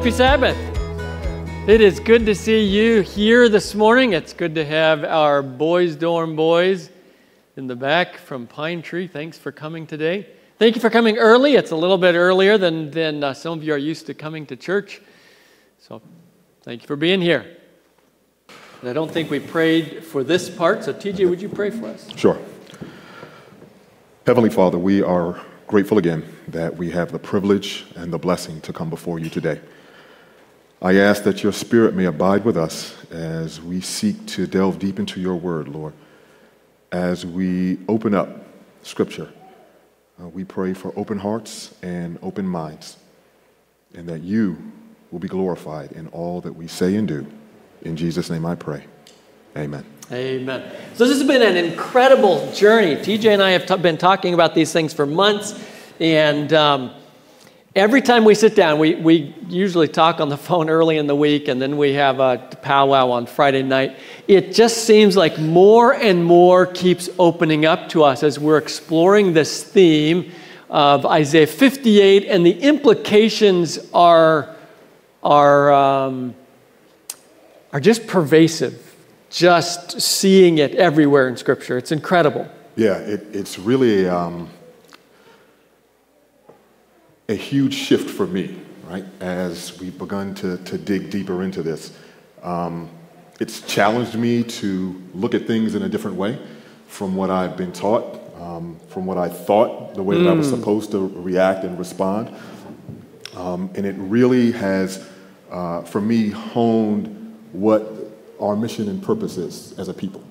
Happy Sabbath. It is good to see you here this morning. It's good to have our boys' dorm boys in the back from Pine Tree. Thanks for coming today. Thank you for coming early. It's a little bit earlier than, than uh, some of you are used to coming to church. So thank you for being here. And I don't think we prayed for this part, so TJ, would you pray for us? Sure. Heavenly Father, we are grateful again that we have the privilege and the blessing to come before you today. I ask that your spirit may abide with us as we seek to delve deep into your word, Lord. As we open up scripture, uh, we pray for open hearts and open minds, and that you will be glorified in all that we say and do. In Jesus' name I pray. Amen. Amen. So, this has been an incredible journey. TJ and I have t- been talking about these things for months, and um, Every time we sit down, we, we usually talk on the phone early in the week and then we have a powwow on Friday night. It just seems like more and more keeps opening up to us as we're exploring this theme of Isaiah 58, and the implications are, are, um, are just pervasive, just seeing it everywhere in Scripture. It's incredible. Yeah, it, it's really. Um a huge shift for me, right, as we've begun to, to dig deeper into this. Um, it's challenged me to look at things in a different way from what I've been taught, um, from what I thought, the way mm. that I was mm. supposed to react and respond. Um, and it really has, uh, for me, honed what our mission and purpose is as a people.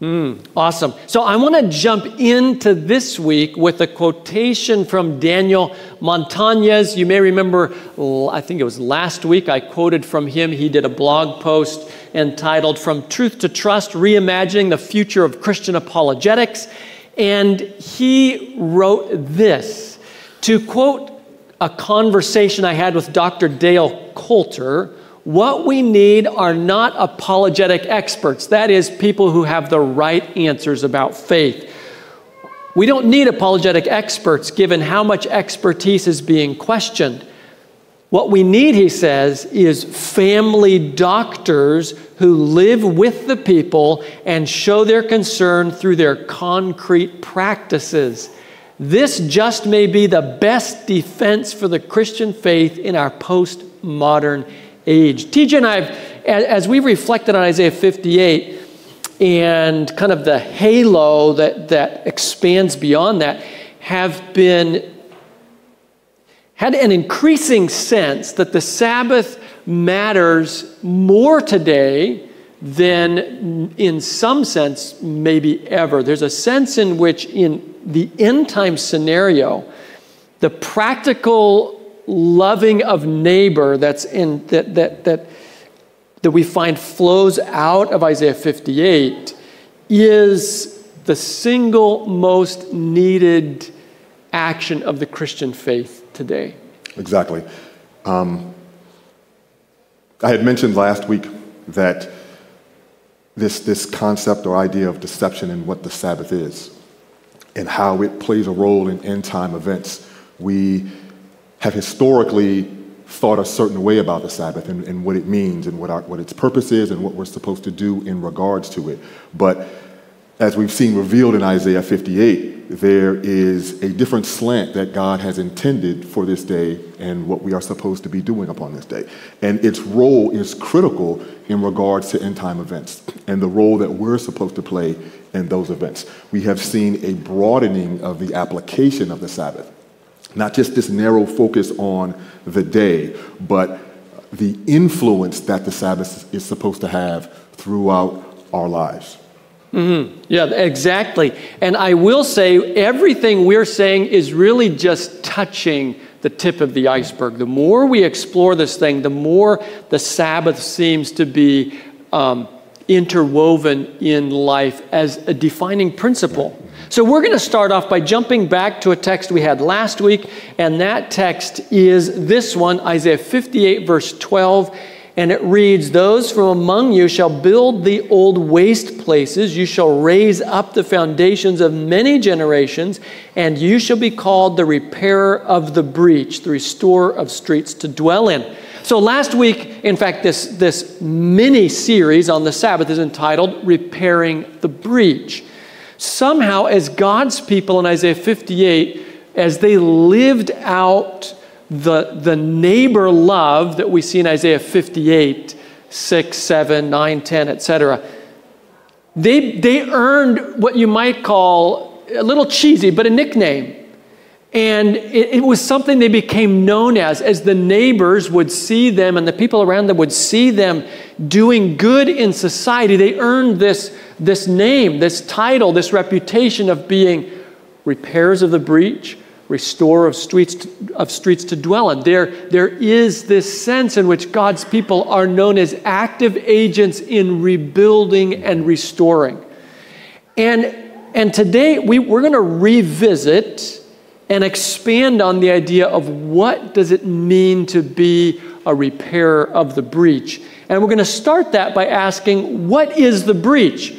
Mm, awesome. So I want to jump into this week with a quotation from Daniel Montañez. You may remember, I think it was last week, I quoted from him. He did a blog post entitled From Truth to Trust Reimagining the Future of Christian Apologetics. And he wrote this to quote a conversation I had with Dr. Dale Coulter what we need are not apologetic experts, that is, people who have the right answers about faith. We don't need apologetic experts given how much expertise is being questioned. What we need, he says, is family doctors who live with the people and show their concern through their concrete practices. This just may be the best defense for the Christian faith in our postmodern age. TJ and I, as we've reflected on Isaiah 58 and kind of the halo that, that expands beyond that, have been had an increasing sense that the Sabbath matters more today than in some sense maybe ever. There's a sense in which in the end time scenario, the practical loving of neighbor that's in that that that that we find flows out of Isaiah 58 is the single most needed action of the Christian faith today. Exactly. Um, I had mentioned last week that this, this concept or idea of deception and what the Sabbath is and how it plays a role in end time events. We have historically thought a certain way about the Sabbath and, and what it means and what, our, what its purpose is and what we're supposed to do in regards to it. But as we've seen revealed in Isaiah 58, there is a different slant that God has intended for this day and what we are supposed to be doing upon this day. And its role is critical in regards to end time events and the role that we're supposed to play in those events. We have seen a broadening of the application of the Sabbath not just this narrow focus on the day, but the influence that the Sabbath is supposed to have throughout our lives. Mm-hmm. Yeah, exactly. And I will say, everything we're saying is really just touching the tip of the iceberg. The more we explore this thing, the more the Sabbath seems to be um, interwoven in life as a defining principle. So we're going to start off by jumping back to a text we had last week, and that text is this one, Isaiah 58, verse 12. And it reads, Those from among you shall build the old waste places. You shall raise up the foundations of many generations, and you shall be called the repairer of the breach, the restorer of streets to dwell in. So last week, in fact, this, this mini series on the Sabbath is entitled Repairing the Breach. Somehow, as God's people in Isaiah 58, as they lived out the, the neighbor love that we see in Isaiah 58, 6, 7, 9, 10, etc., they, they earned what you might call a little cheesy, but a nickname. And it, it, was something they became known as, as the neighbors would see them and the people around them would see them doing good in society. They earned this, this name, this title, this reputation of being repairs of the breach, restorer of streets to, of streets to dwell in. There, there is this sense in which God's people are known as active agents in rebuilding and restoring. And, and today we, we're going to revisit and expand on the idea of what does it mean to be a repairer of the breach. And we're going to start that by asking, what is the breach?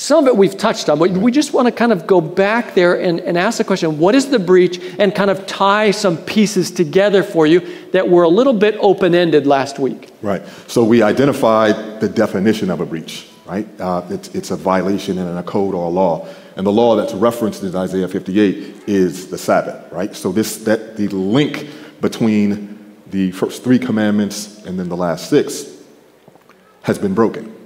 Some of it we've touched on, but we just want to kind of go back there and, and ask the question what is the breach and kind of tie some pieces together for you that were a little bit open ended last week. Right. So we identified the definition of a breach, right? Uh, it's, it's a violation in a code or a law. And the law that's referenced in Isaiah 58 is the Sabbath, right? So this that the link between the first three commandments and then the last six has been broken.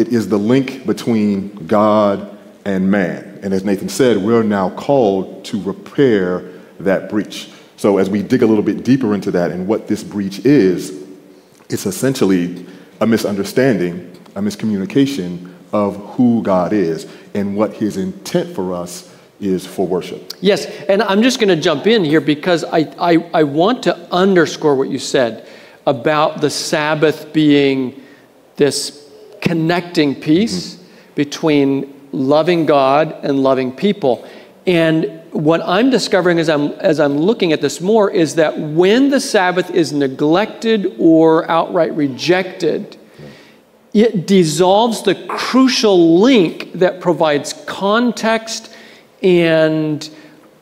It is the link between God and man. And as Nathan said, we're now called to repair that breach. So, as we dig a little bit deeper into that and what this breach is, it's essentially a misunderstanding, a miscommunication of who God is and what his intent for us is for worship. Yes, and I'm just going to jump in here because I, I, I want to underscore what you said about the Sabbath being this connecting piece mm-hmm. between loving God and loving people. And what I'm discovering as I'm, as I'm looking at this more is that when the Sabbath is neglected or outright rejected, it dissolves the crucial link that provides context and,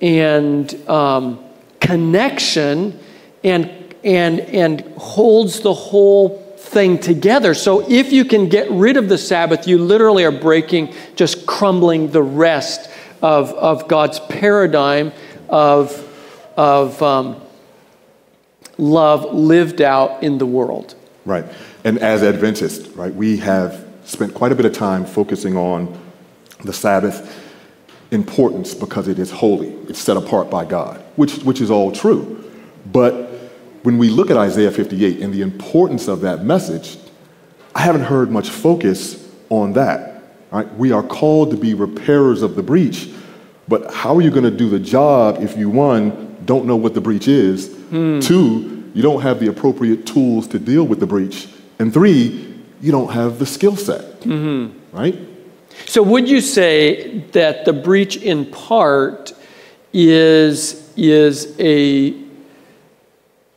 and um, connection and, and, and holds the whole thing together. So if you can get rid of the Sabbath, you literally are breaking, just crumbling the rest of, of God's paradigm of, of um, love lived out in the world. Right. And as Adventists, right, we have spent quite a bit of time focusing on the Sabbath importance because it is holy. It's set apart by God, which, which is all true. But when we look at Isaiah 58 and the importance of that message, I haven't heard much focus on that. Right? We are called to be repairers of the breach, but how are you going to do the job if you, one, don't know what the breach is, hmm. two, you don't have the appropriate tools to deal with the breach, and three, you don't have the skill set, mm-hmm. right? So, would you say that the breach in part is, is a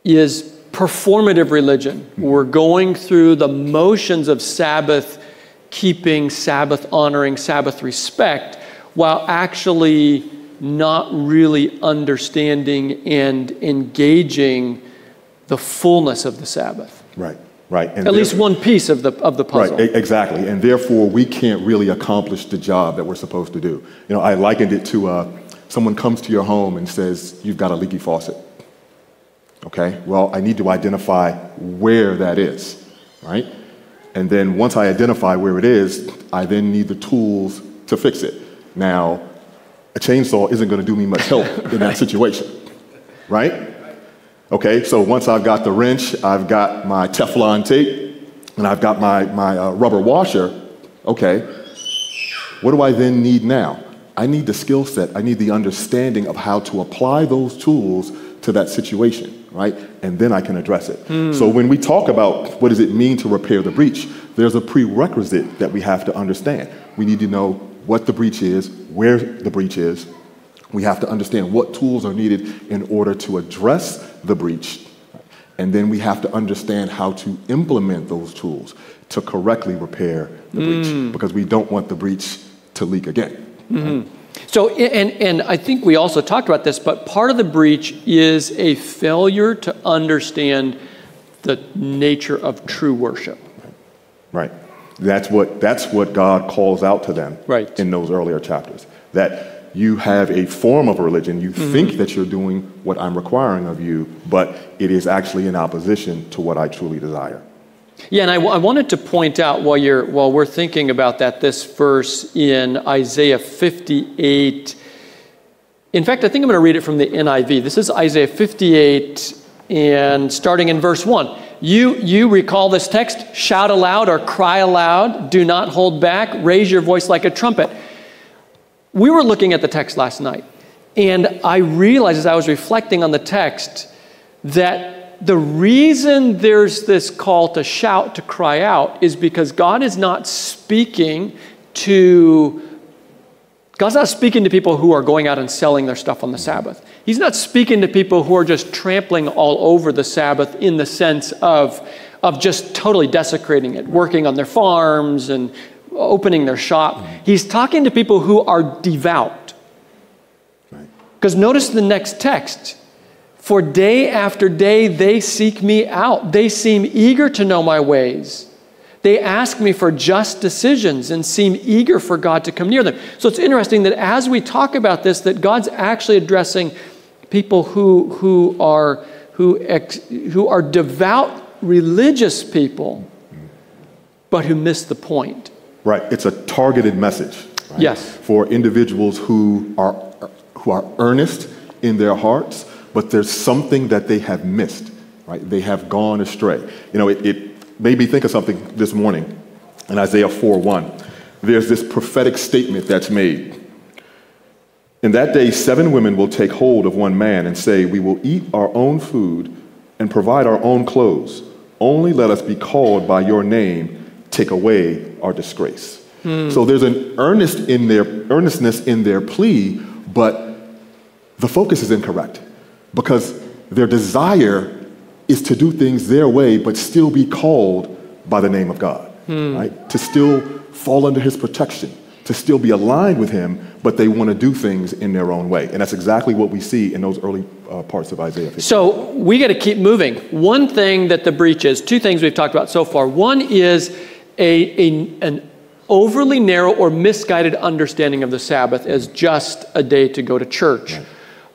is performative religion. We're going through the motions of Sabbath keeping, Sabbath honoring, Sabbath respect, while actually not really understanding and engaging the fullness of the Sabbath. Right, right. And At least one piece of the, of the puzzle. Right, exactly. And therefore, we can't really accomplish the job that we're supposed to do. You know, I likened it to uh, someone comes to your home and says, You've got a leaky faucet Okay, well, I need to identify where that is, right? And then once I identify where it is, I then need the tools to fix it. Now, a chainsaw isn't going to do me much help in that situation, right? Okay, so once I've got the wrench, I've got my Teflon tape, and I've got my, my uh, rubber washer, okay, what do I then need now? I need the skill set, I need the understanding of how to apply those tools to that situation, right? And then I can address it. Mm. So when we talk about what does it mean to repair the breach, there's a prerequisite that we have to understand. We need to know what the breach is, where the breach is. We have to understand what tools are needed in order to address the breach. And then we have to understand how to implement those tools to correctly repair the breach because we don't want the breach to leak again. So, and, and I think we also talked about this, but part of the breach is a failure to understand the nature of true worship. Right. That's what, that's what God calls out to them Right. in those earlier chapters. That you have a form of religion, you mm-hmm. think that you're doing what I'm requiring of you, but it is actually in opposition to what I truly desire. Yeah, and I, wanted to point out while, you're, while we're thinking about that, this verse in Isaiah 58. In fact, I think I'm going to read it from the NIV. This is Isaiah 58, and starting in verse 1. You, you recall this text? Shout aloud or cry aloud. Do not hold back. Raise your voice like a trumpet. We were looking at the text last night, and I realized as I was reflecting on the text that the reason there's this call to shout, to cry out, is because God is not speaking to God's not speaking to people who are going out and selling their stuff on the Sabbath. He's not speaking to people who are just trampling all over the Sabbath in the sense of, of just totally desecrating it, working on their farms and opening their shop. Mm-hmm. He's talking to people who are devout. Because notice the next text. For day after day they seek me out. They seem eager to know my ways. They ask me for just decisions and seem eager for God to come near them. So it's interesting that as we talk about this, that God's actually addressing people who, who, are, who, ex, who are devout religious people, but who miss the point. Right. It's a targeted message. right? Yes. For individuals who are, who are earnest in their hearts, but there's something that they have missed, right? They have gone astray. You know, it, it made me think of something this morning in Isaiah 4:1. There's this prophetic statement that's made. In that day, seven women will take hold of one man and say, We will eat our own food and provide our own clothes. Only let us be called by your name. Take away our disgrace. Hmm. So there's an earnest in their earnestness in their plea, but the focus is incorrect because their desire is to do things their way, but still be called by the name of God, right? To still fall under His protection, to still be aligned with Him, but they want to do things in their own way, and that's exactly what we see in those early uh, parts of Isaiah. 50. So we got to keep moving. One thing that the breach is, two things we've talked about so far. One is a, a, an overly narrow or misguided understanding of the Sabbath as just a day to go to church.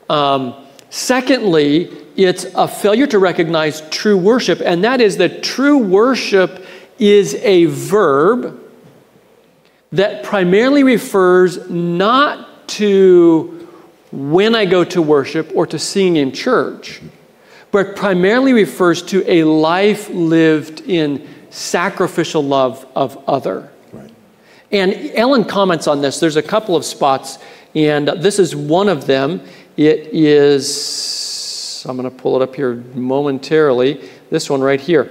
Um, secondly, it's a failure to recognize true worship, and that is that true worship is a verb that primarily refers not to when I go to worship or to singing in church, but primarily refers to a life lived in sacrificial love of other. Right. And Ellen comments on this. There's a couple of spots, and this is one of them. It is, I'm going to pull it up here momentarily, this one right here.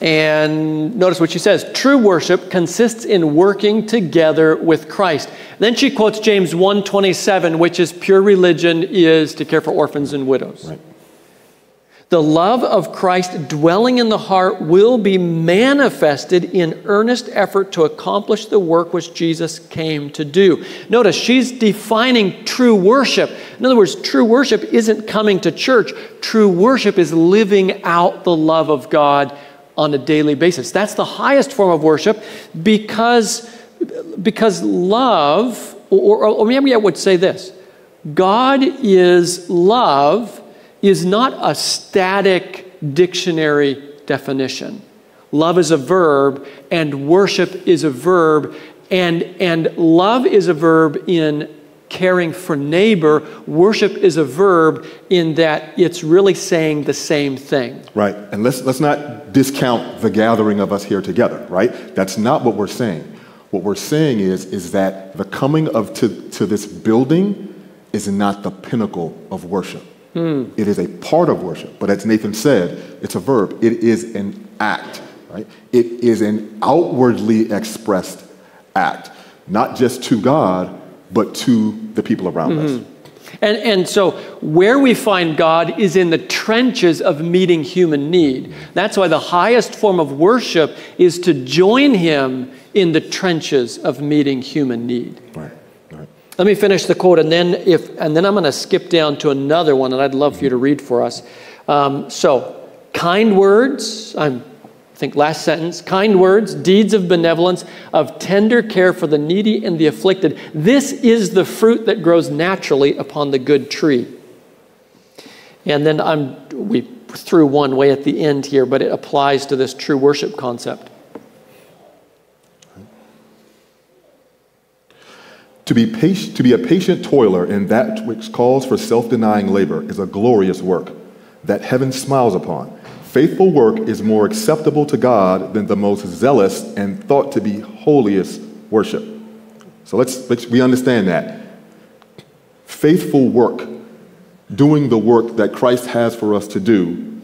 And notice what she says true worship consists in working together with Christ. Then she quotes James 1:27, which is pure religion is to care for orphans and widows. Right. The love of Christ dwelling in the heart will be manifested in earnest effort to accomplish the work which Jesus came to do. Notice she's defining true worship. In other words, true worship isn't coming to church, true worship is living out the love of God on a daily basis. That's the highest form of worship because, because love, or, or maybe I would say this God is love is not a static dictionary definition. Love is a verb, and worship is a verb, and, and love is a verb in caring for neighbor. Worship is a verb in that it's really saying the same thing. Right. And let's, let's not discount the gathering of us here together, right? That's not what we're saying. What we're saying is, is that the coming of to, to this building is not the pinnacle of worship. Hmm. It is a part of worship. But as Nathan said, it's a verb. It is an act, right? It is an outwardly expressed act, not just to God, but to the people around us. Mm-hmm. And, and so, where we find God is in the trenches of meeting human need. That's why the highest form of worship is to join Him in the trenches of meeting human need. Right. Let me finish the quote, and then, if, and then I'm going to skip down to another one, and I'd love for you to read for us. Um, so, kind words, I'm I think last sentence kind words, deeds of benevolence, of tender care for the needy and the afflicted. This is the fruit that grows naturally upon the good tree. And then I'm, we threw one way at the end here, but it applies to this true worship concept. To be, patient, to be a patient toiler in that which calls for self denying labor is a glorious work that heaven smiles upon Faithful work is more acceptable to God than the most zealous and thought to be holiest worship. So let's, let's we understand that. Faithful work, doing the work that Christ has for us to do,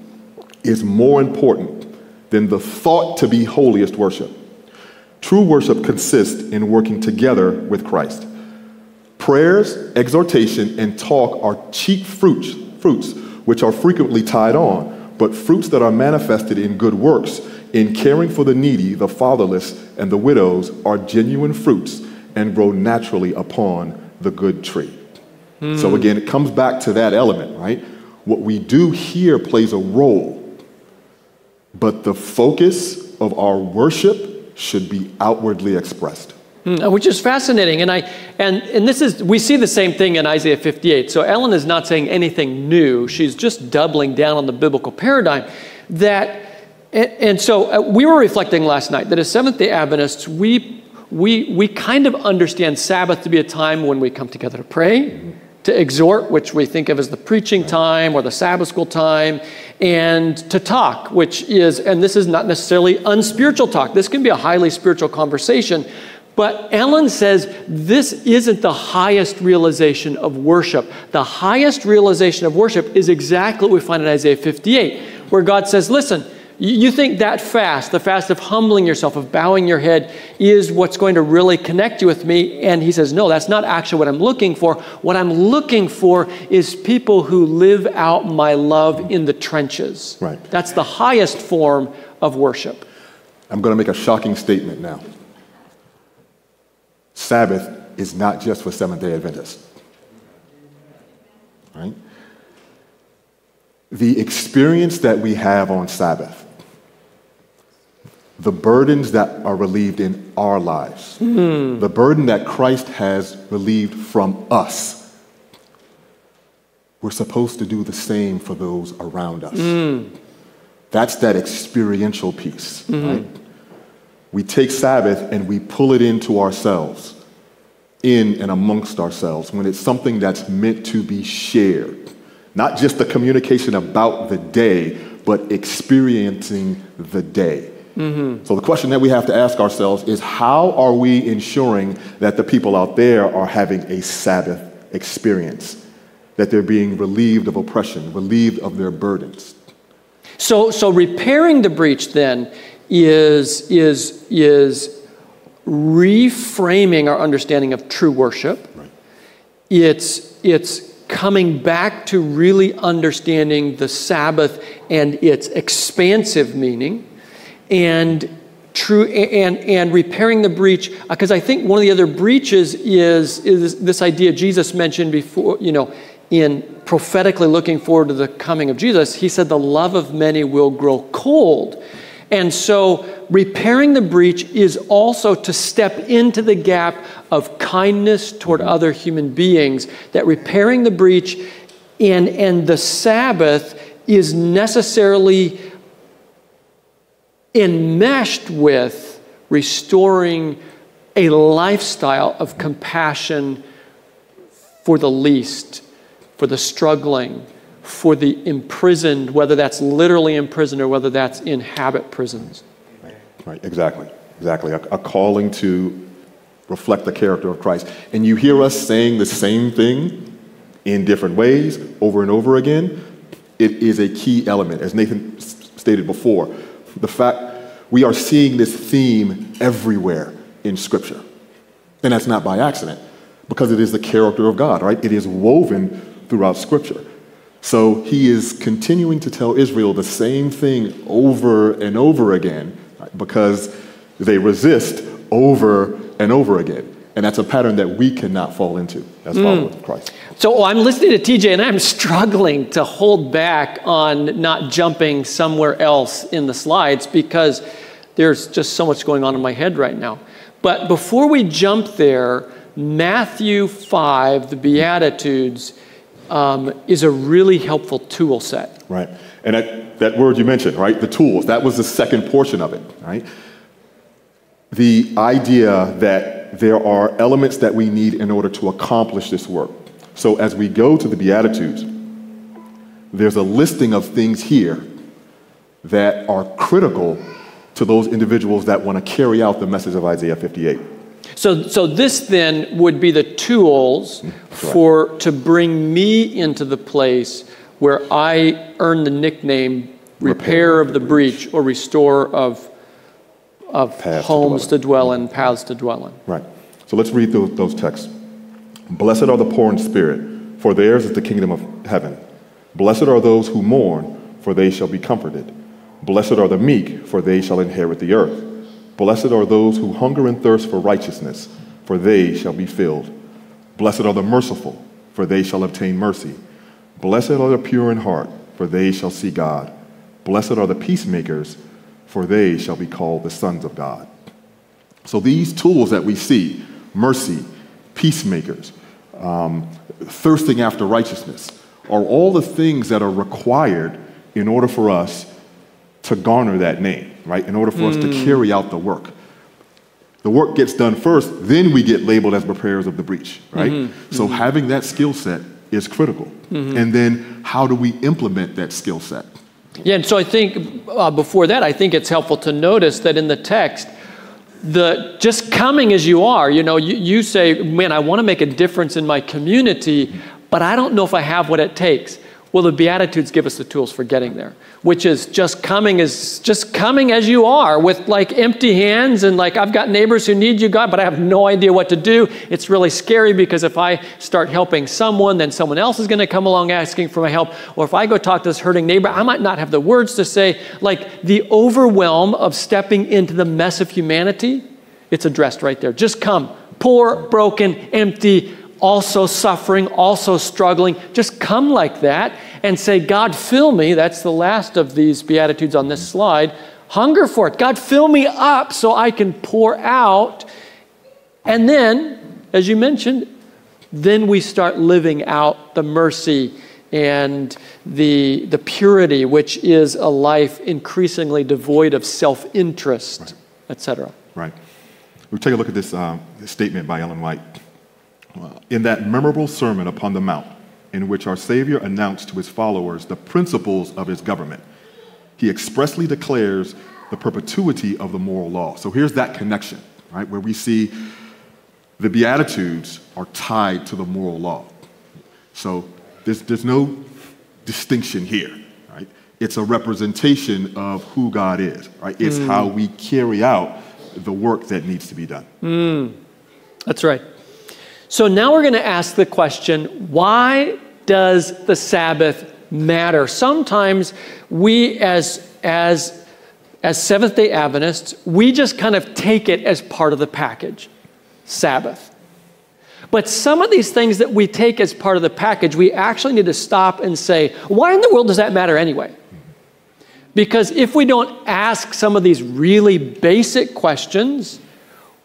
is more important than the thought to be holiest worship. True worship consists in working together with Christ. Prayers, exhortation, and talk are cheap fruits, fruits which are frequently tied on but fruits that are manifested in good works, in caring for the needy, the fatherless, and the widows, are genuine fruits and grow naturally upon the good tree. Mm. So again, it comes back to that element, right? What we do here plays a role, but the focus of our worship should be outwardly expressed. Mm, which is fascinating. And, I, and, and this is, we see the same thing in Isaiah 58. So Ellen is not saying anything new. She's just doubling down on the biblical paradigm that, and, and so uh, we were reflecting last night that as Seventh day Adventists, we, we, we kind of understand Sabbath to be a time when we come together to pray, to exhort, which we think of as the preaching time or the Sabbath school time, and to talk, which is, and this is not necessarily unspiritual talk. This can be a highly spiritual conversation but Ellen says this isn't the highest realization of worship. The highest realization of worship is exactly what we find in Isaiah 58, where God says, Listen, you think that fast, the fast of humbling yourself, of bowing your head, is what's going to really connect you with me. And he says, No, that's not actually what I'm looking for. What I'm looking for is people who live out my love in the trenches. Right. That's the highest form of worship. I'm going to make a shocking statement now. Sabbath is not just for Seventh day Adventists. Right? The experience that we have on Sabbath, the burdens that are relieved in our lives, mm. the burden that Christ has relieved from us, we're supposed to do the same for those around us. Mm. That's that experiential piece, mm-hmm. right? We take Sabbath and we pull it into ourselves, in and amongst ourselves, when it's something that's meant to be shared. Not just the communication about the day, but experiencing the day. Mm-hmm. So the question that we have to ask ourselves is how are we ensuring that the people out there are having a Sabbath experience? That they're being relieved of oppression, relieved of their burdens. So, so repairing the breach then is, is, is reframing our understanding of true worship. Right. It's, it's coming back to really understanding the Sabbath and its expansive meaning and true and and repairing the breach because I think one of the other breaches is is this idea Jesus mentioned before you know in prophetically looking forward to the coming of Jesus he said the love of many will grow cold and so, repairing the breach is also to step into the gap of kindness toward other human beings. That repairing the breach and, and the Sabbath is necessarily enmeshed with restoring a lifestyle of compassion for the least, for the struggling, for the imprisoned, whether that's literally imprisoned or whether that's in habit prisons. Right, exactly, exactly. A, a, calling to reflect the character of Christ. And you hear us saying the same thing in different ways over and over again. It is a key element, as Nathan stated before. The fact we are seeing this theme everywhere in Scripture. And that's not by accident. because it is the character of God, right? It is woven throughout Scripture. So he is continuing to tell Israel the same thing over and over again because they resist over and over again. And that's a pattern that we cannot fall into as hmm. followers of Christ. So oh, I'm listening to TJ and I'm struggling to hold back on not jumping somewhere else in the slides because there's just so much going on in my head right now. But before we jump there, Matthew 5, the Beatitudes, um, is a really helpful tool set. Right. And that, that word you mentioned, right? The tools, that was the second portion of it, right? The idea that there are elements that we need in order to accomplish this work. So as we go to the Beatitudes, there's a listing of things here that are critical to those individuals that want to carry out the message of Isaiah 58. So, so this then would be the tools mm, for to bring me into the place where I earn the nickname repair of the breach or restore of, of Paths to homes dwell to dwell in, mm. paths to dwell in. Right. So let's read those, those texts. Blessed are the poor in spirit, for theirs is the kingdom of heaven. Blessed are those who mourn, for they shall be comforted. Blessed are the meek, for they shall inherit the earth. Blessed are those who hunger and thirst for righteousness, for they shall be filled. Blessed are the merciful, for they shall obtain mercy. Blessed are the pure in heart, for they shall see God. Blessed are the peacemakers, for they shall be called the sons of God. So these tools that we see mercy, peacemakers, um, thirsting after righteousness are all the things that are required in order for us to garner that name, right? In order for us to hmm. carry out the work. The work gets done first, then we get labeled as preparers of the breach, right? Mm-hmm. So mm-hmm. having that skill set is critical. Mm-hmm. And then how do we implement that skill set? Yeah, and so I think uh, before that, I think it's helpful to notice that in the text, the just coming as you are, you know, you, you say, man, I want to make a difference in my community, but I don't know if I have what it takes. Well, the Beatitudes give us the tools for getting there, which is just coming as just coming as you are with like empty hands and like I've got neighbors who need you, God, but I have no idea what to do. It's really scary because if I start helping someone, then someone else is going to come along asking for my help. Or if I go talk to this hurting neighbor, I might not have the words to say. Like the overwhelm of stepping into the mess of humanity, it's addressed right there. Just come, poor, broken, empty also suffering, also struggling. Just come like that and say, God, fill me. That's the last of these Beatitudes on this slide. Hunger for it. God, fill me up so I can pour out. And then, as you mentioned, then we start living out the mercy and the, the purity, which is a life increasingly devoid of self interest, Right. etc. Right. We take a look at this, um, this statement by Ellen White. In that memorable Sermon upon the Mount, in which our Savior announced to his followers the principles of his government, he expressly declares the perpetuity of the moral law. So here's that connection, right, where we see the Beatitudes are tied to the moral law. So there's, there's no distinction here, right? It's a representation of who God is, right? It's hmm. how we carry out the work that needs to be done. Hmm. That's right. So now we're going to ask the question why does the Sabbath matter? Sometimes we, as, as, as Seventh day Adventists, we just kind of take it as part of the package Sabbath. But some of these things that we take as part of the package, we actually need to stop and say, why in the world does that matter anyway? Because if we don't ask some of these really basic questions,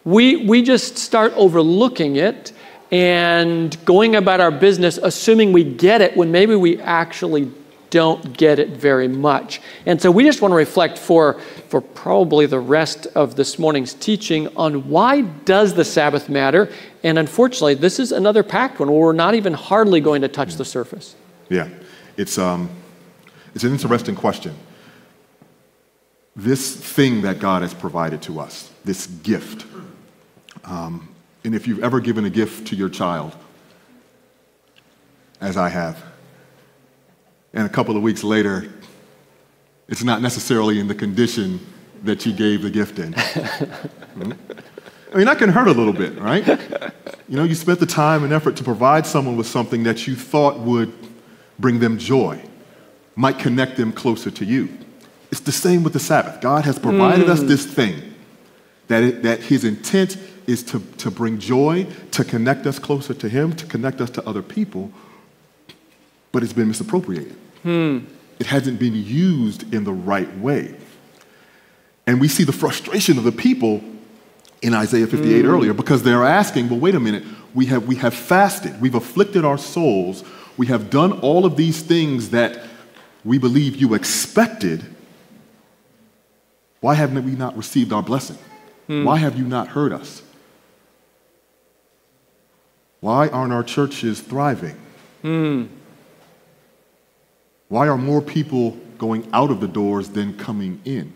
we, we just start overlooking it and going about our business assuming we get it when maybe we actually don't get it very much. And so we just want to reflect for, for probably the rest of this morning's teaching on why does the Sabbath matter? And unfortunately, this is another packed one where we're not even hardly going to touch the surface. Yeah, it's, um, it's an interesting question. This thing that God has provided to us, this gift, um, and if you've ever given a gift to your child, as I have, and a couple of weeks later, it's not necessarily in the condition that you gave the gift in. Hmm? I mean, that can hurt a little bit, right? you know, you spent the time and effort to provide someone with something that you thought would bring them joy, might connect them closer to you. It's the same with the Sabbath. God has provided mm. us this thing that, it, that His intent is to, to bring joy, to connect us closer to Him, to connect us to other people, but it's been misappropriated. Hmm. It hasn't been used in the right way. And we see the frustration of the people in Isaiah 58 mm. earlier because they're asking, well, wait a minute, we have, we have fasted, we've afflicted our souls, we have done all of these things that we believe you expected. Why haven't we not received our blessing? Mm. Why have you not heard us? Why aren't our churches thriving? Mm. Why are more people going out of the doors than coming in?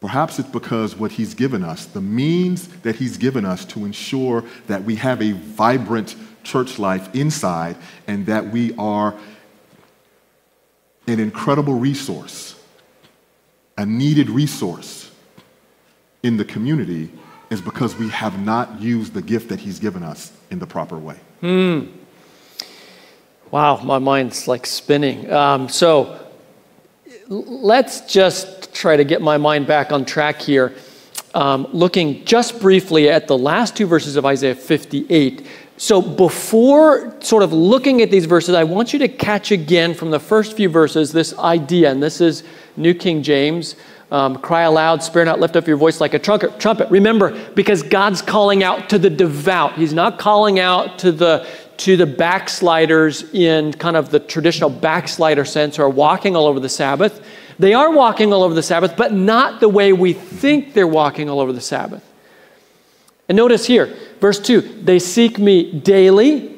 Perhaps it's because what he's given us, the means that he's given us to ensure that we have a vibrant church life inside and that we are an incredible resource, a needed resource in the community, is because we have not used the gift that he's given us in the proper way. Hmm. Wow, my mind's like spinning. Um, so let's just try to get my mind back on track here. Um, looking just briefly at the last two verses of Isaiah 58. So, before sort of looking at these verses, I want you to catch again from the first few verses this idea, and this is New King James. Um, cry aloud, spare not, lift up your voice like a trumpet. Remember, because God's calling out to the devout. He's not calling out to the to the backsliders in kind of the traditional backslider sense who are walking all over the Sabbath. They are walking all over the Sabbath, but not the way we think they're walking all over the Sabbath. And notice here, verse 2 they seek me daily,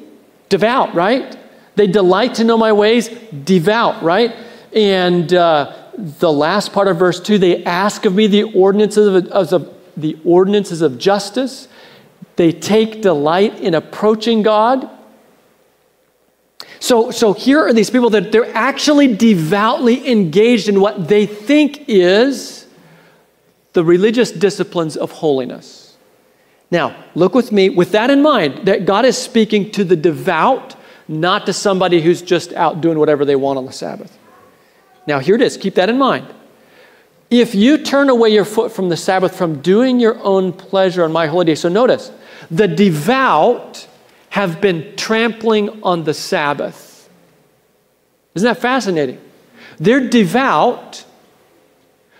devout, right? They delight to know my ways, devout, right? And uh, the last part of verse 2 they ask of me the ordinances of, of, the ordinances of justice. They take delight in approaching God. So, so here are these people that they're actually devoutly engaged in what they think is the religious disciplines of holiness. Now, look with me with that in mind that God is speaking to the devout, not to somebody who's just out doing whatever they want on the Sabbath. Now, here it is. Keep that in mind. If you turn away your foot from the Sabbath, from doing your own pleasure on my holy day, so notice, the devout have been trampling on the Sabbath. Isn't that fascinating? They're devout,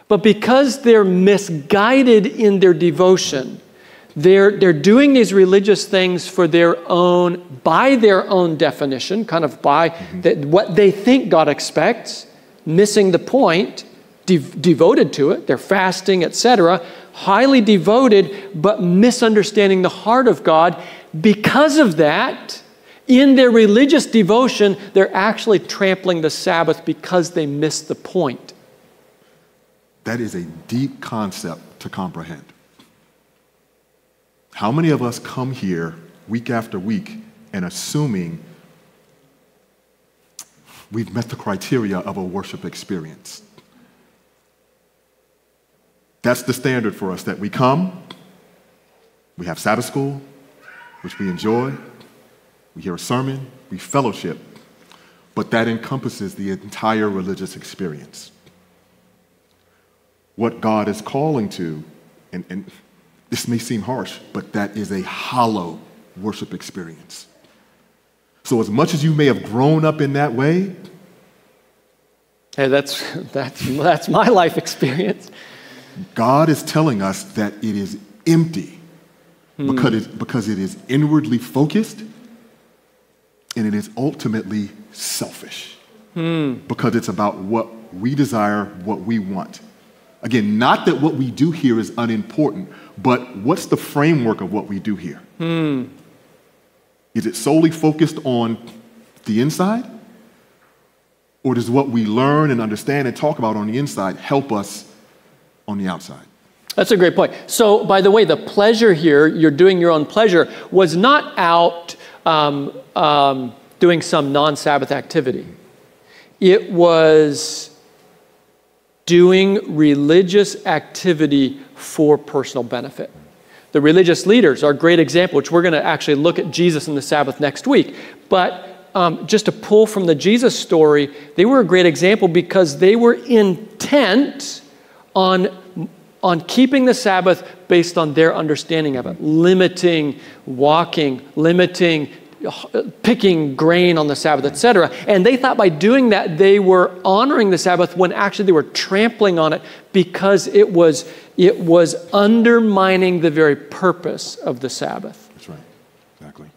but because they're misguided in their devotion, they're, they're doing these religious things for their own, by their own definition, kind of by mm-hmm. the, what they think God expects, missing the point, de- devoted to it. They're fasting, etc., highly devoted, but misunderstanding the heart of God because of that, in their religious devotion, they're actually trampling the Sabbath because they missed the point. That is a deep concept to comprehend. How many of us come here week after week and assuming we've met the criteria of a worship experience? That's the standard for us that we come, we have Sabbath school, which we enjoy. We hear a sermon, we fellowship, but that encompasses the entire religious experience. What God is calling to, and, and this may seem harsh, but that is a hollow worship experience. So, as much as you may have grown up in that way, hey, that's, that's, that's my life experience. God is telling us that it is empty mm. because, it, because it is inwardly focused and it is ultimately selfish mm. because it's about what we desire, what we want. Again, not that what we do here is unimportant, but what's the framework of what we do here? Mm. Is it solely focused on the inside? Or does what we learn and understand and talk about on the inside help us on the outside? That's a great point. So, by the way, the pleasure here, you're doing your own pleasure, was not out um, um, doing some non Sabbath activity. It was doing religious activity for personal benefit. the religious leaders are a great example, which we're going to actually look at Jesus and the Sabbath next week. But um, just to pull from the Jesus story, they were a great example because they were intent on, on keeping the Sabbath based on their understanding of it, limiting walking, limiting picking grain on the Sabbath, etc. And they thought by doing that they were honoring the Sabbath when actually they were trampling on it because it was it was undermining the very purpose of the Sabbath. That's right. Exactly.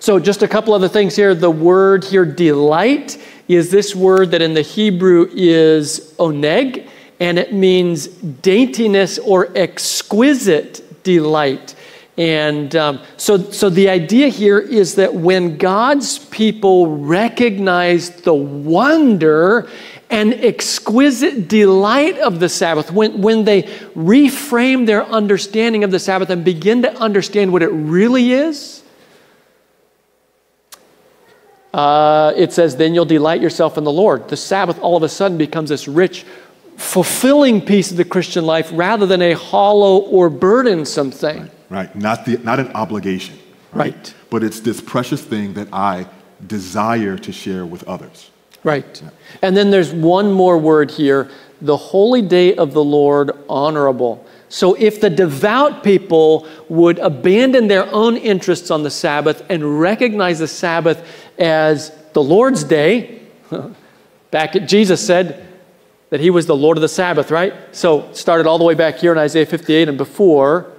So just a couple other things here. The word here delight is this word that in the Hebrew is oneg and it means daintiness or exquisite delight. And um, so, so the idea here is that when God's people recognize the wonder and exquisite delight of the Sabbath, when, when they reframe their understanding of the Sabbath and begin to understand what it really is, uh, it says, then you'll delight yourself in the Lord. The Sabbath all of a sudden becomes this rich, fulfilling piece of the Christian life rather than a hollow or burdensome thing right? Not, the, not an obligation, right? Right. But it's this precious thing that I desire to share with others. Right. Yeah. And then there's one more word here the holy day of the Lord honorable. So if the devout people would abandon their own interests on the Sabbath and recognize the Sabbath as the Lord's day, back at Jesus said that he was the Lord of the Sabbath, right? So started all the way back here in Isaiah 58 and before.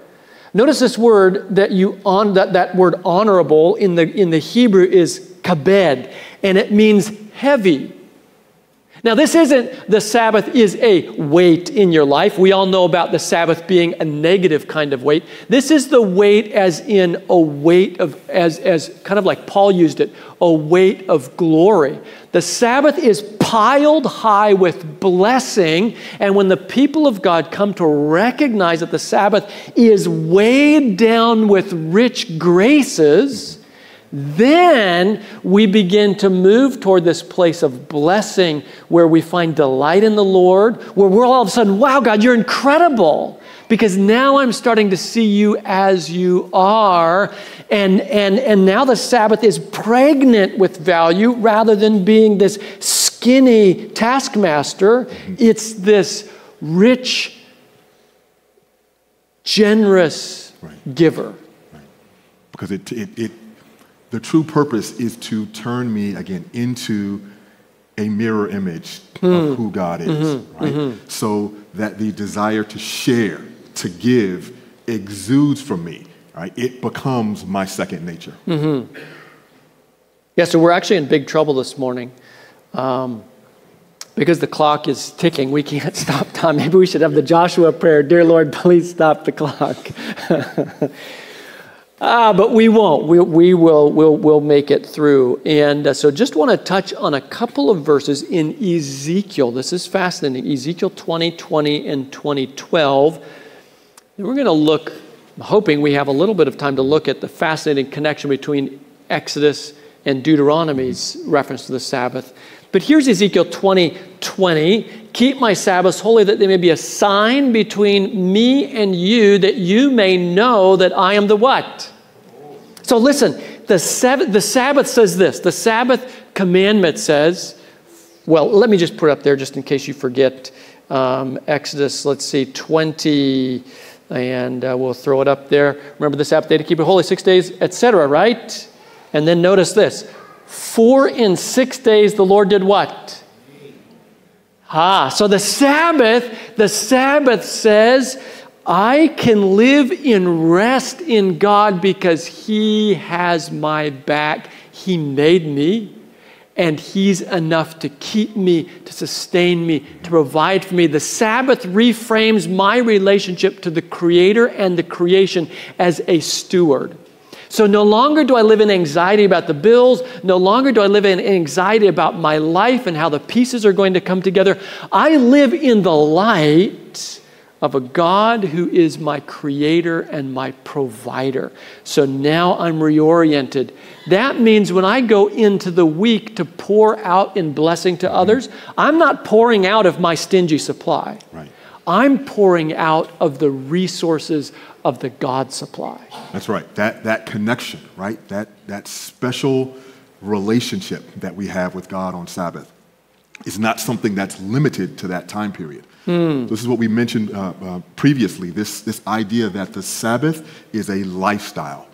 Notice this word that you on that, that word honorable in the in the Hebrew is kabed, and it means heavy. Now, this isn't the Sabbath is a weight in your life. We all know about the Sabbath being a negative kind of weight. This is the weight as in a weight of, as, as kind of like Paul used it, a weight of glory. The Sabbath is piled high with blessing, and when the people of God come to recognize that the Sabbath is weighed down with rich graces, then we begin to move toward this place of blessing where we find delight in the Lord, where we're all of a sudden, wow, God, you're incredible. Because now I'm starting to see you as you are. And, and, and now the Sabbath is pregnant with value rather than being this skinny taskmaster. It's this rich, generous right. giver. Right. Because it, it, it the true purpose is to turn me again into a mirror image mm. of who God is, mm-hmm. right? Mm-hmm. So that the desire to share, to give, exudes from me, right? It becomes my second nature. Mm-hmm. Yeah, so we're actually in big trouble this morning. Um, because the clock is ticking, we can't stop time. Maybe we should have the Joshua prayer Dear Lord, please stop the clock. Ah, but we won't. We, we will we'll, we'll make it through. And uh, so just want to touch on a couple of verses in Ezekiel. This is fascinating. Ezekiel 20, 20, and 2012. We're going to look, I'm hoping we have a little bit of time to look at the fascinating connection between Exodus and Deuteronomy's reference to the Sabbath. But here's Ezekiel 20, 20. Keep my Sabbaths holy that they may be a sign between me and you that you may know that I am the what? So listen, the Sabbath, the Sabbath says this. The Sabbath commandment says, well, let me just put up there just in case you forget. Um, Exodus, let's see, 20, and uh, we'll throw it up there. Remember the Sabbath day to keep it holy, six days, etc., right? And then notice this four in six days the Lord did what? Ah, so the Sabbath, the Sabbath says, I can live in rest in God because He has my back. He made me, and He's enough to keep me, to sustain me, to provide for me. The Sabbath reframes my relationship to the Creator and the creation as a steward. So no longer do I live in anxiety about the bills. No longer do I live in anxiety about my life and how the pieces are going to come together. I live in the light of a God who is my creator and my provider. So now I'm reoriented. That means when I go into the week to pour out in blessing to mm-hmm. others, I'm not pouring out of my stingy supply. Right. I'm pouring out of the resources of the God supply. That's right. That, that connection, right? That, that special relationship that we have with God on Sabbath is not something that's limited to that time period. Mm. This is what we mentioned uh, uh, previously this, this idea that the Sabbath is a lifestyle.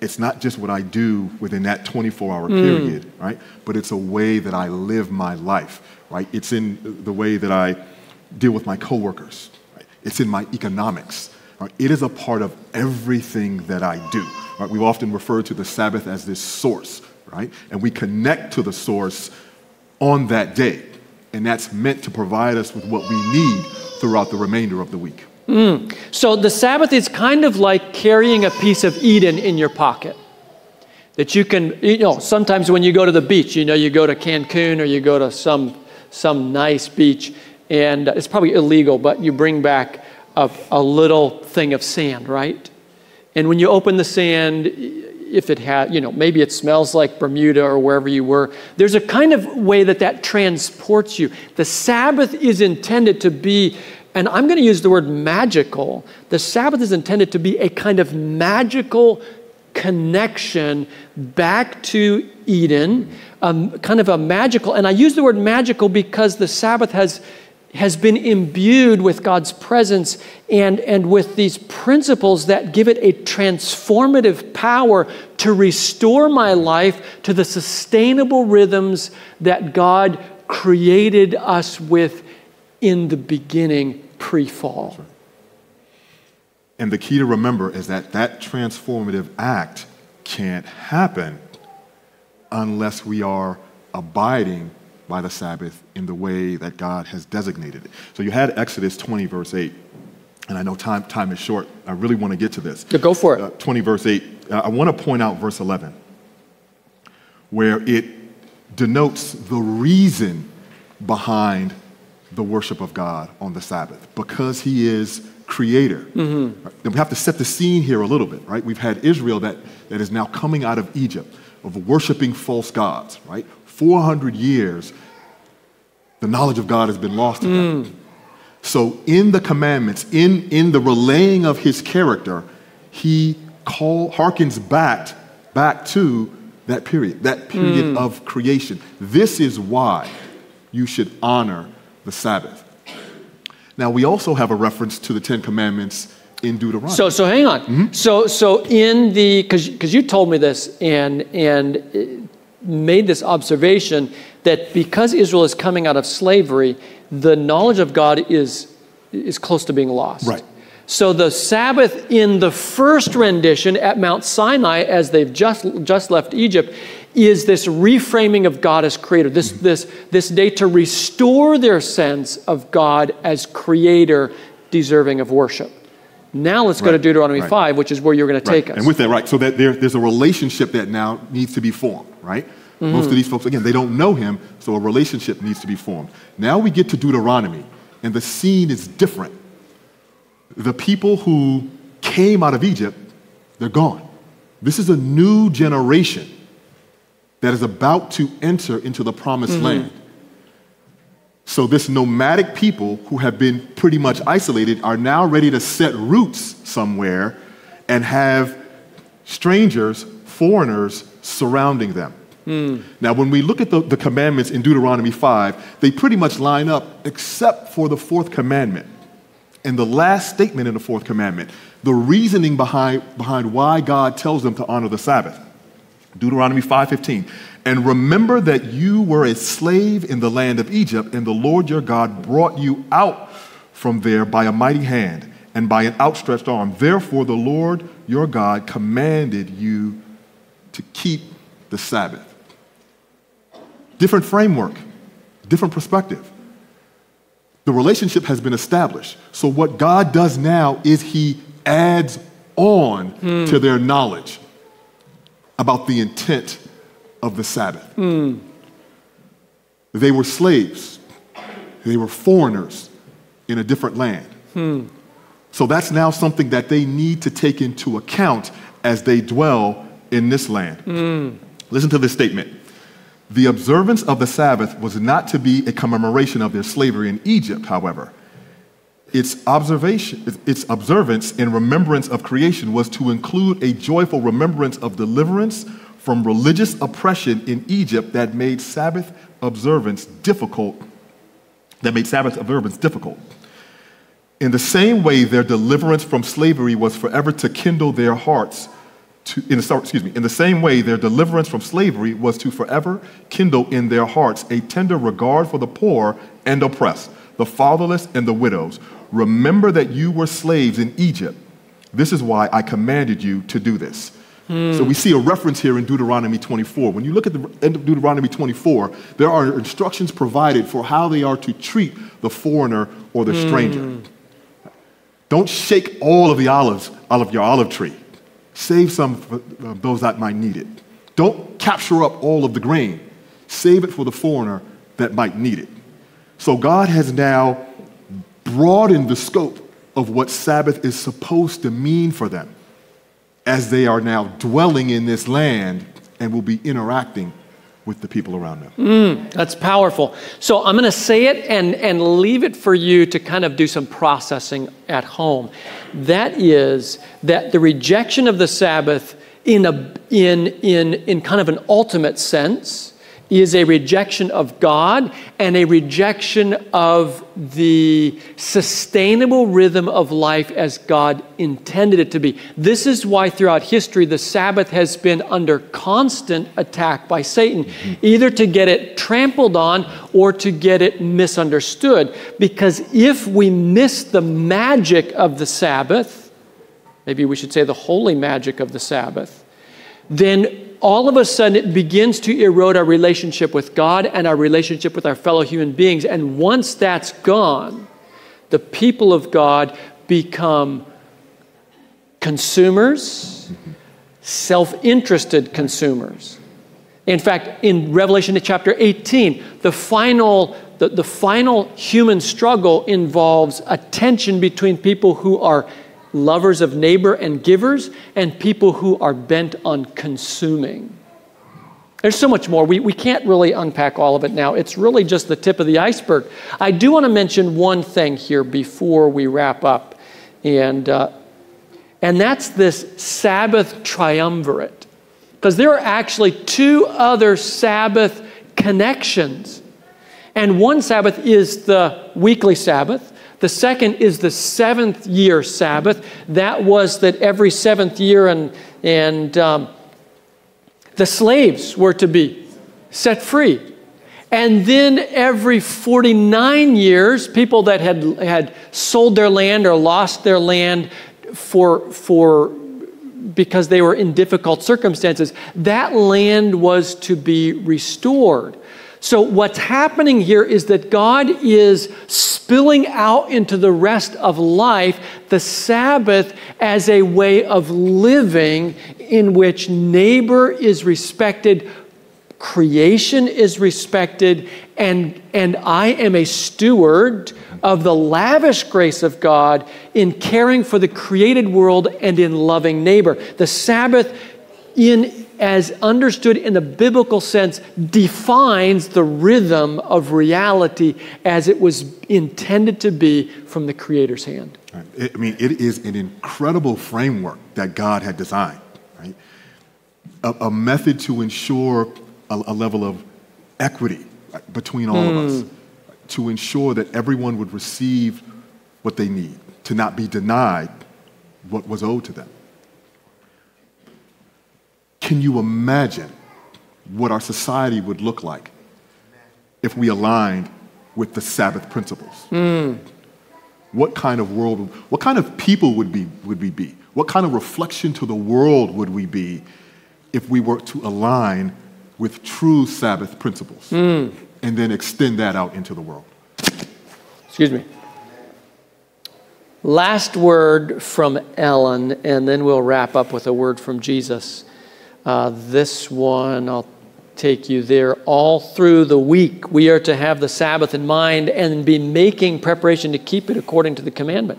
It's not just what I do within that 24 hour mm. period, right? But it's a way that I live my life, right? It's in the way that I deal with my coworkers, right? It's in my economics. Right? It is a part of everything that I do. Right? We've often referred to the Sabbath as this source, right? And we connect to the source on that day. And that's meant to provide us with what we need throughout the remainder of the week. Mm. So the Sabbath is kind of like carrying a piece of Eden in your pocket. That you can, you know, sometimes when you go to the beach, you know, you go to Cancun or you go to some, some nice beach, and it's probably illegal, but you bring back a, a little thing of sand, right? And when you open the sand, if it had, you know, maybe it smells like Bermuda or wherever you were. There's a kind of way that that transports you. The Sabbath is intended to be, and I'm going to use the word magical. The Sabbath is intended to be a kind of magical connection back to Eden, um, kind of a magical, and I use the word magical because the Sabbath has has been imbued with God's presence and, and with these principles that give it a transformative power to restore my life to the sustainable rhythms that God created us with in the beginning pre fall. And the key to remember is that that transformative act can't happen unless we are abiding by the Sabbath in the way that God has designated it. So you had Exodus 20, verse 8. And I know time, time is short. I really want to get to this. Yeah, go for it. Uh, 20, verse 8. Uh, I want to point out verse 11, where it denotes the reason behind the worship of God on the Sabbath because He is creator. Mm-hmm. Right? We have to set the scene here a little bit, right? We've had Israel that, that is now coming out of Egypt of worshiping false gods, right? 400 years, the knowledge of God has been lost to them. Mm. So, in the commandments, in, in the relaying of his character, he call, harkens back, back to that period, that period mm. of creation. This is why you should honor the Sabbath. Now, we also have a reference to the Ten Commandments in Deuteronomy. So, so hang on. Mm-hmm. So, so in the, because you told me this, and, and made this observation that because Israel is coming out of slavery, the knowledge of God is, is close to being lost. Right. So the Sabbath in the first rendition at Mount Sinai, as they've just, just left Egypt, is this reframing of God as creator, this, mm-hmm. this, this day to restore their sense of God as creator, deserving of worship. Now let's go to Deuteronomy right. 5, which is where you're going to take us. And with that, right, so that there, there's a relationship that now needs to be formed, right? Mm-hmm. Most of these folks, again, they don't know him, so a relationship needs to be formed. Now we get to Deuteronomy, and the scene is different. The people who came out of Egypt, they're gone. This is a new generation that is about to enter into the promised mm-hmm. land. So, this nomadic people who have been pretty much isolated are now ready to set roots somewhere and have strangers, foreigners surrounding them. Mm. Now, when we look at the, the commandments in Deuteronomy 5, they pretty much line up except for the fourth commandment. And the last statement in the fourth commandment, the reasoning behind, behind why God tells them to honor the Sabbath. Deuteronomy 5:15. And remember that you were a slave in the land of Egypt, and the Lord your God brought you out from there by a mighty hand and by an outstretched arm. Therefore, the Lord your God commanded you to keep the Sabbath. Different framework, different perspective. The relationship has been established. So, what God does now is He adds on hmm. to their knowledge about the intent of the Sabbath. Mm. They were slaves, they were foreigners in a different land. Mm. So that's now something that they need to take into account as they dwell in this land. Mm. Listen to this statement. The observance of the Sabbath was not to be a commemoration of their slavery in Egypt, however. its observation, its observance in remembrance of creation was to include a joyful remembrance of deliverance from religious oppression in Egypt that made Sabbath observance difficult, that made Sabbath observance difficult. In the same way, their deliverance from slavery was forever to kindle their hearts. To, in the, excuse me, in the same way, their deliverance from slavery was to forever kindle in their hearts a tender regard for the poor and oppressed, the fatherless and the widows. Remember that you were slaves in Egypt. This is why I commanded you to do this. Hmm. So we see a reference here in Deuteronomy 24. When you look at the end of Deuteronomy 24, there are instructions provided for how they are to treat the foreigner or the stranger. Hmm. Don't shake all of the olives out of your olive tree. Save some for uh, those that might need it. Don't capture up all of the grain. Save it for the foreigner that might need it. So God has now broadened the scope of what Sabbath is supposed to mean for them as they are now dwelling in this land and will be interacting with the people around them. Mm, that's powerful. So I'm going to say it and, and leave it for you to kind of do some processing at home. That is that the rejection of the Sabbath in, a, in, in, in kind of an ultimate sense is a rejection of God and a rejection of the sustainable rhythm of life as God intended it to be. This is why throughout history the Sabbath has been under constant attack by Satan, mm-hmm. either to get it trampled on or to get it misunderstood. Because if we miss the magic of the Sabbath, maybe we should say the holy magic of the Sabbath, then all of a sudden it begins to erode our relationship with God and our relationship with our fellow human beings. And once that's gone, the people of God become consumers, self interested consumers. In fact, in Revelation chapter 18, the final, the, the final human struggle involves a tension between people who are lovers of neighbor and givers, and people who are bent on consuming. There's so much more. We, we can't really unpack all of it now. It's really just the tip of the iceberg. I do want to mention one thing here before we wrap up, and, uh, and that's this Sabbath triumvirate. Because there are actually two other Sabbath connections. And one Sabbath is the weekly Sabbath, the second is the seventh year Sabbath. That was that every seventh year, and, and um, the slaves were to be set free. And then every 49 years, people that had, had sold their land or lost their land for, for, because they were in difficult circumstances, that land was to be restored. So, what's happening here is that God is spilling out into the rest of life the Sabbath as a way of living in which neighbor is respected, creation is respected, and, and I am a steward of the lavish grace of God in caring for the created world and in loving neighbor. The Sabbath, in as understood in the biblical sense, defines the rhythm of reality as it was intended to be from the Creator's hand. I mean, it is an incredible framework that God had designed, right? A, a method to ensure a, a, level of equity between all mm. of us, hmm. to ensure that everyone would receive what they need, to not be denied what was owed to them. Can you imagine what our society would look like if we aligned with the Sabbath principles? Mm. What kind of world, what kind of people would, be, would we be? What kind of reflection to the world would we be if we were to align with true Sabbath principles mm. and then extend that out into the world? Excuse me. Last word from Ellen, and then we'll wrap up with a word from Jesus. Uh, this one, I'll take you there. All through the week, we are to have the Sabbath in mind and be making preparation to keep it according to the commandment.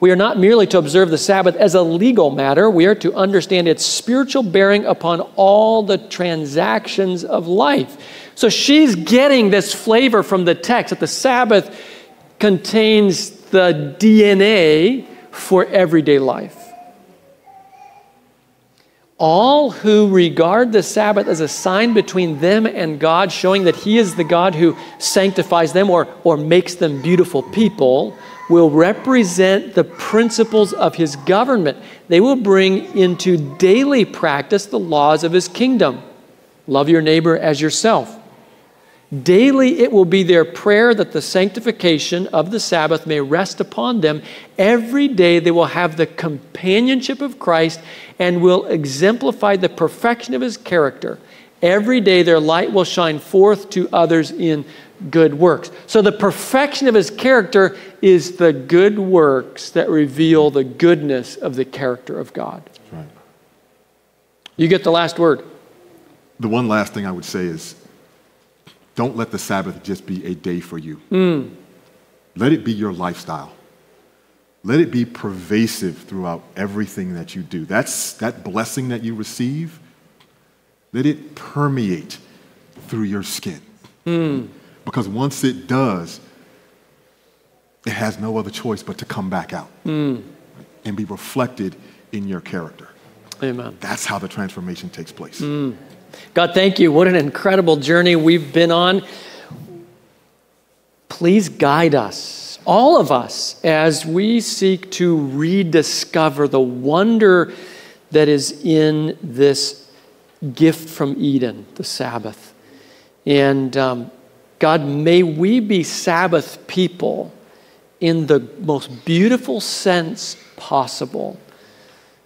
We are not merely to observe the Sabbath as a legal matter, we are to understand its spiritual bearing upon all the transactions of life. So she's getting this flavor from the text that the Sabbath contains the DNA for everyday life. All who regard the Sabbath as a sign between them and God, showing that He is the God who sanctifies them or, or makes them beautiful people, will represent the principles of His government. They will bring into daily practice the laws of His kingdom. Love your neighbor as yourself. Daily, it will be their prayer that the sanctification of the Sabbath may rest upon them. Every day, they will have the companionship of Christ and will exemplify the perfection of his character. Every day, their light will shine forth to others in good works. So, the perfection of his character is the good works that reveal the goodness of the character of God. Right. You get the last word. The one last thing I would say is don't let the Sabbath just be a day for you. Mm. Let it be your lifestyle. Let it be pervasive throughout everything that you do. That's that blessing that you receive. Let it permeate through your skin. Mm. Because once it does, it has no other choice but to come back out mm. and be reflected in your character. Amen. That's how the transformation takes place. Mm. God, thank you. What an incredible journey we've been on. Please guide us, all of us, as we seek to rediscover the wonder that is in this gift from Eden, the Sabbath. And um, God, may we be Sabbath people in the most beautiful sense possible.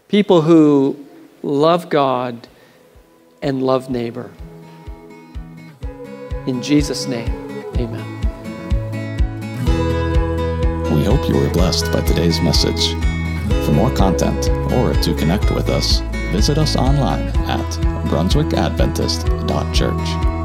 People who love God and love neighbor. In Jesus' name, amen. We hope you were blessed by today's message. For more content or to connect with us, visit us online at brunswickadventist.church.